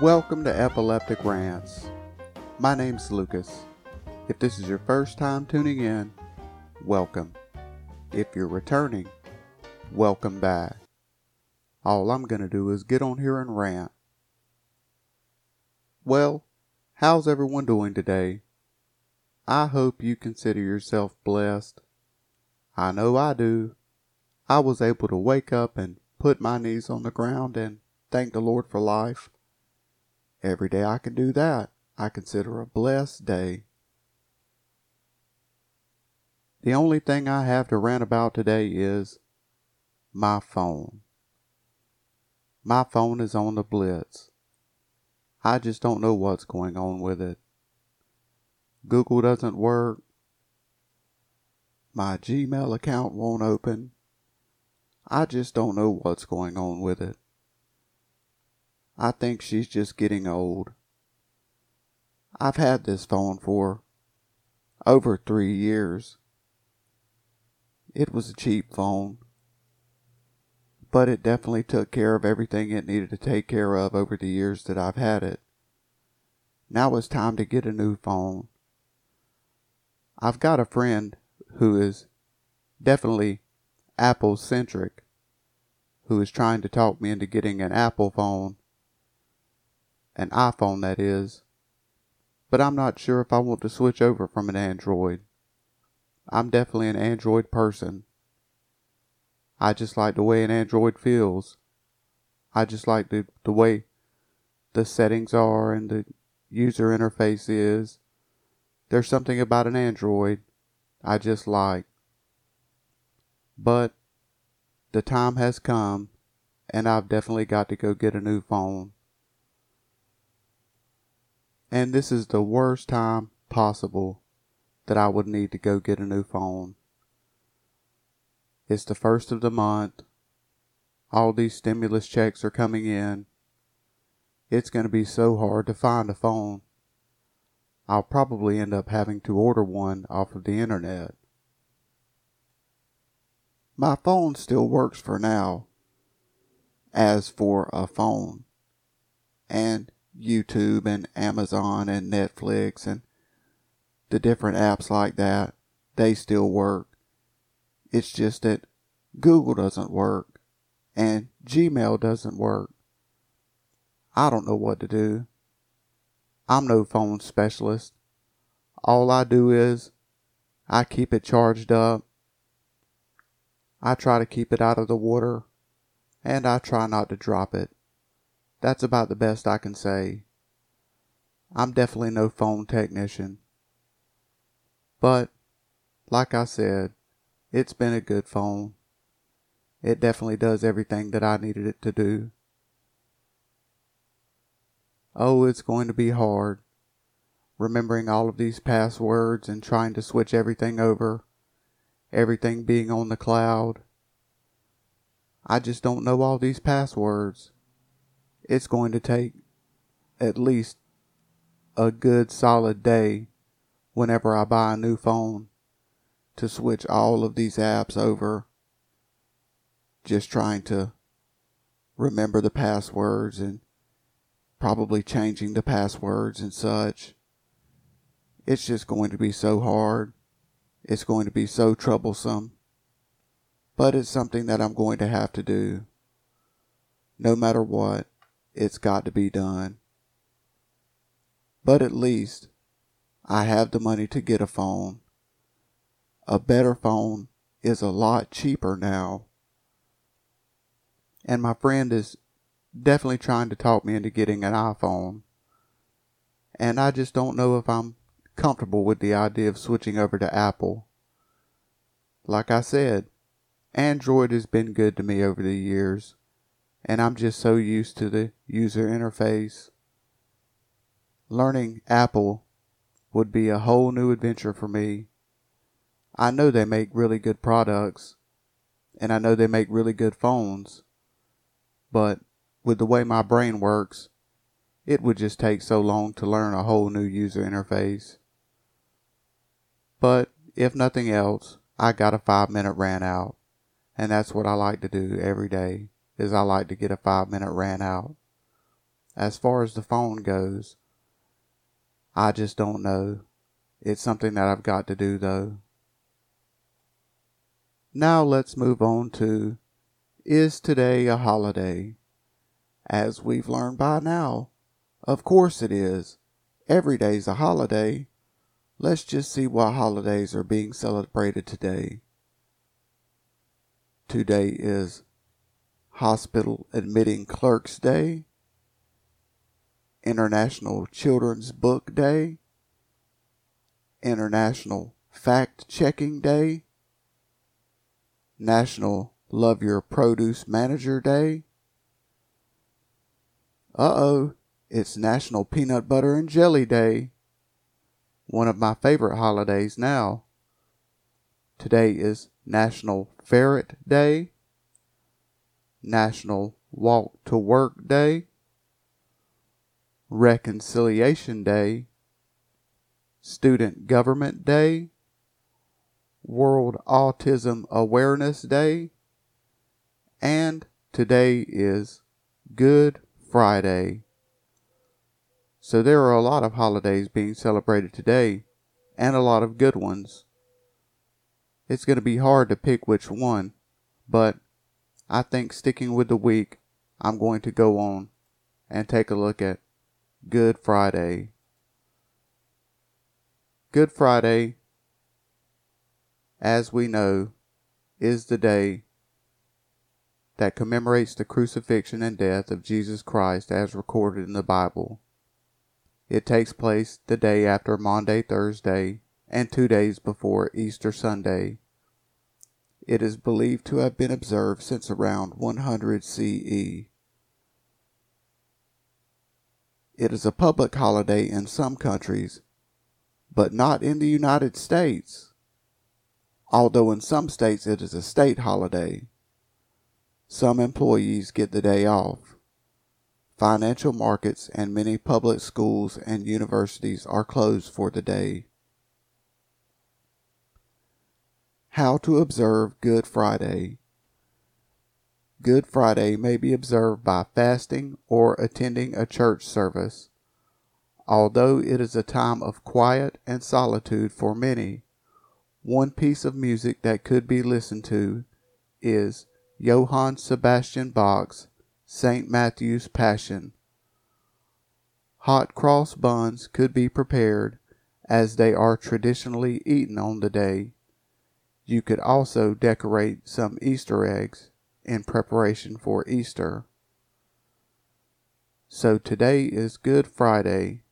Welcome to Epileptic Rants. My name's Lucas. If this is your first time tuning in, welcome. If you're returning, welcome back. All I'm going to do is get on here and rant. Well, how's everyone doing today? I hope you consider yourself blessed. I know I do. I was able to wake up and put my knees on the ground and thank the Lord for life. Every day I can do that, I consider a blessed day. The only thing I have to rant about today is my phone. My phone is on the blitz. I just don't know what's going on with it. Google doesn't work. My Gmail account won't open. I just don't know what's going on with it. I think she's just getting old. I've had this phone for over three years. It was a cheap phone, but it definitely took care of everything it needed to take care of over the years that I've had it. Now it's time to get a new phone. I've got a friend who is definitely Apple centric who is trying to talk me into getting an Apple phone an iPhone that is, but I'm not sure if I want to switch over from an Android. I'm definitely an Android person. I just like the way an Android feels. I just like the, the way the settings are and the user interface is. There's something about an Android I just like. But the time has come and I've definitely got to go get a new phone and this is the worst time possible that I would need to go get a new phone. It's the first of the month. All these stimulus checks are coming in. It's going to be so hard to find a phone. I'll probably end up having to order one off of the internet. My phone still works for now as for a phone. And YouTube and Amazon and Netflix and the different apps like that, they still work. It's just that Google doesn't work and Gmail doesn't work. I don't know what to do. I'm no phone specialist. All I do is I keep it charged up. I try to keep it out of the water and I try not to drop it. That's about the best I can say. I'm definitely no phone technician. But, like I said, it's been a good phone. It definitely does everything that I needed it to do. Oh, it's going to be hard. Remembering all of these passwords and trying to switch everything over. Everything being on the cloud. I just don't know all these passwords it's going to take at least a good solid day whenever I buy a new phone to switch all of these apps over. Just trying to remember the passwords and probably changing the passwords and such. It's just going to be so hard. It's going to be so troublesome. But it's something that I'm going to have to do. No matter what. It's got to be done. But at least I have the money to get a phone. A better phone is a lot cheaper now. And my friend is definitely trying to talk me into getting an iPhone. And I just don't know if I'm comfortable with the idea of switching over to Apple. Like I said, Android has been good to me over the years and I'm just so used to the user interface. Learning Apple would be a whole new adventure for me. I know they make really good products, and I know they make really good phones, but with the way my brain works, it would just take so long to learn a whole new user interface. But if nothing else, I got a five minute rant out, and that's what I like to do every day is I like to get a five minute rant out. as far as the phone goes. I just don't know. It's something that I've got to do though. Now let's move on to Is today a holiday? As we've learned by now, of course it is. Every day's a holiday. Let's just see what holidays are being celebrated today. Today is Hospital Admitting Clerks Day, International Children's Book Day, International Fact Checking Day, National Love Your Produce Manager Day. Uh oh, it's National Peanut Butter and Jelly Day, one of my favorite holidays now. Today is National Ferret Day, National Walk to Work Day, Reconciliation Day, Student Government Day, World Autism Awareness Day, and today is Good Friday. So there are a lot of holidays being celebrated today, and a lot of good ones. It's going to be hard to pick which one, but I think sticking with the week, I'm going to go on and take a look at Good Friday. Good Friday, as we know, is the day that commemorates the crucifixion and death of Jesus Christ as recorded in the Bible. It takes place the day after Maundy Thursday and two days before Easter Sunday. It is believed to have been observed since around 100 CE. It is a public holiday in some countries, but not in the United States, although in some states it is a state holiday. Some employees get the day off. Financial markets and many public schools and universities are closed for the day. How to observe Good Friday. Good Friday may be observed by fasting or attending a church service. Although it is a time of quiet and solitude for many, one piece of music that could be listened to is Johann Sebastian Bach's St. Matthew's Passion. Hot cross buns could be prepared as they are traditionally eaten on the day. You could also decorate some Easter eggs in preparation for Easter. So today is Good Friday.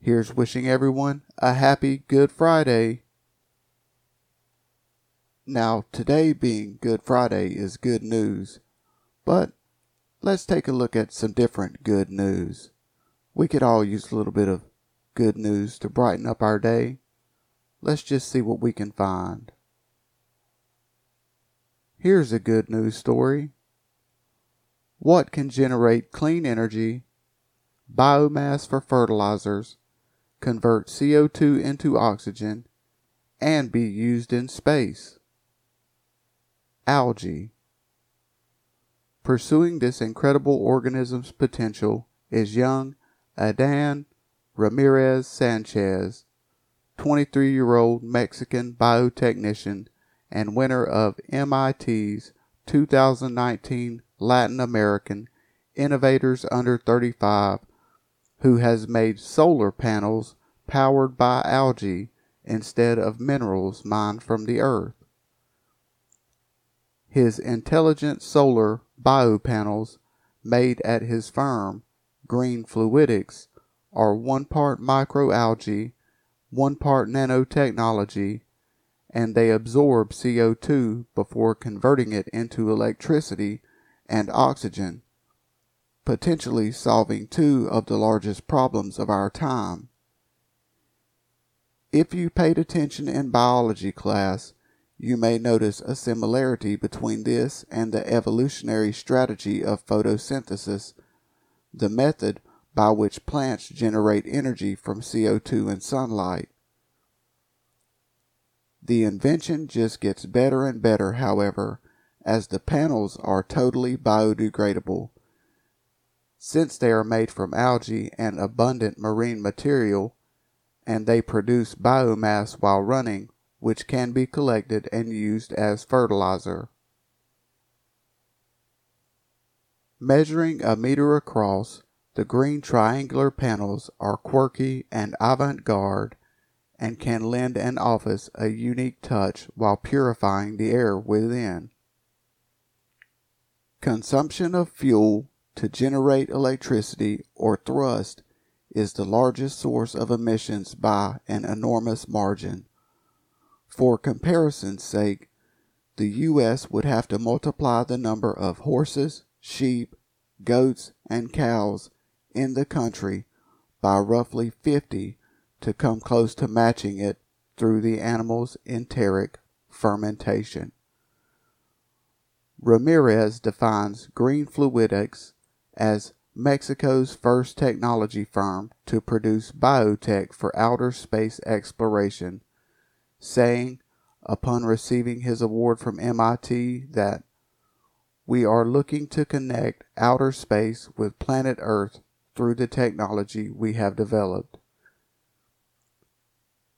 Here's wishing everyone a happy Good Friday. Now, today being Good Friday is good news, but let's take a look at some different good news. We could all use a little bit of good news to brighten up our day. Let's just see what we can find. Here's a good news story. What can generate clean energy, biomass for fertilizers, convert CO2 into oxygen, and be used in space? Algae. Pursuing this incredible organism's potential is young Adan Ramirez Sanchez 23 year old Mexican biotechnician and winner of MIT's 2019 Latin American Innovators Under 35, who has made solar panels powered by algae instead of minerals mined from the earth. His intelligent solar biopanels made at his firm, Green Fluidics, are one part microalgae one part nanotechnology, and they absorb CO2 before converting it into electricity and oxygen, potentially solving two of the largest problems of our time. If you paid attention in biology class, you may notice a similarity between this and the evolutionary strategy of photosynthesis, the method by which plants generate energy from CO2 and sunlight. The invention just gets better and better, however, as the panels are totally biodegradable. since they are made from algae and abundant marine material, and they produce biomass while running, which can be collected and used as fertilizer. Measuring a meter across, the green triangular panels are quirky and avant-garde and can lend an office a unique touch while purifying the air within. Consumption of fuel to generate electricity or thrust is the largest source of emissions by an enormous margin. For comparison's sake, the U.S. would have to multiply the number of horses, sheep, goats, and cows in the country by roughly 50 to come close to matching it through the animal's enteric fermentation. Ramirez defines Green Fluidics as Mexico's first technology firm to produce biotech for outer space exploration, saying, upon receiving his award from MIT, that we are looking to connect outer space with planet Earth through the technology we have developed.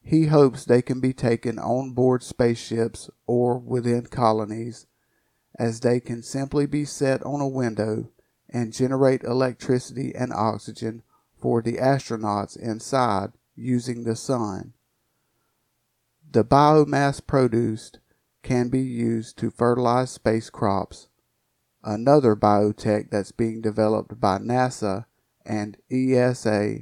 He hopes they can be taken on board spaceships or within colonies, as they can simply be set on a window and generate electricity and oxygen for the astronauts inside using the sun. The biomass produced can be used to fertilize space crops. Another biotech that's being developed by NASA and ESA.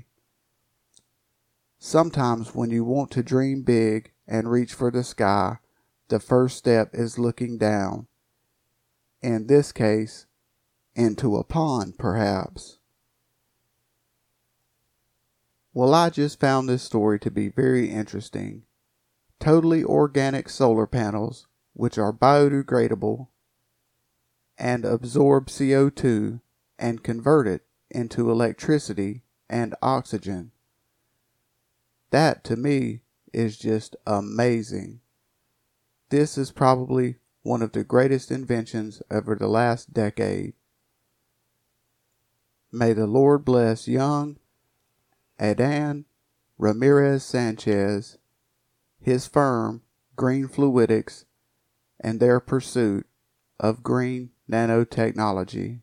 Sometimes when you want to dream big and reach for the sky, the first step is looking down. In this case, into a pond, perhaps. Well, I just found this story to be very interesting. Totally organic solar panels, which are biodegradable and absorb CO2 and convert it into electricity and oxygen. That to me is just amazing. This is probably one of the greatest inventions over the last decade. May the Lord bless young Adan Ramirez Sanchez, his firm, Green Fluidics, and their pursuit of green nanotechnology.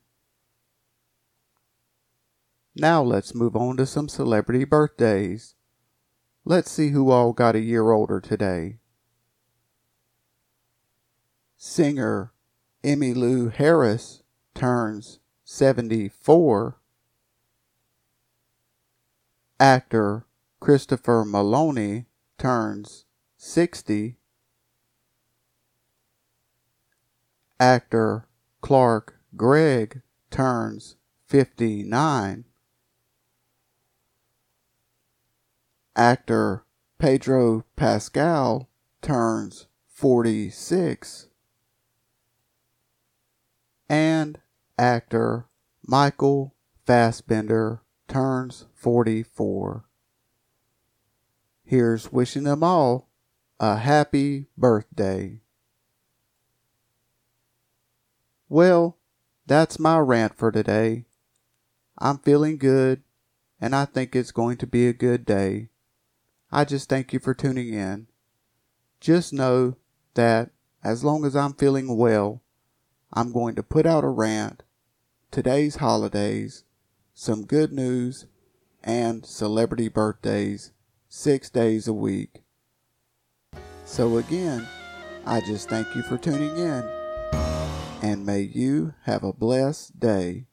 Now let's move on to some celebrity birthdays. Let's see who all got a year older today. Singer Emmylou Harris turns 74. Actor Christopher Meloni turns 60. Actor Clark Gregg turns 59. Actor Pedro Pascal turns 46. And actor Michael Fassbender turns 44. Here's wishing them all a happy birthday. Well, that's my rant for today. I'm feeling good, and I think it's going to be a good day. I just thank you for tuning in. Just know that as long as I'm feeling well, I'm going to put out a rant, today's holidays, some good news, and celebrity birthdays six days a week. So again, I just thank you for tuning in, and may you have a blessed day.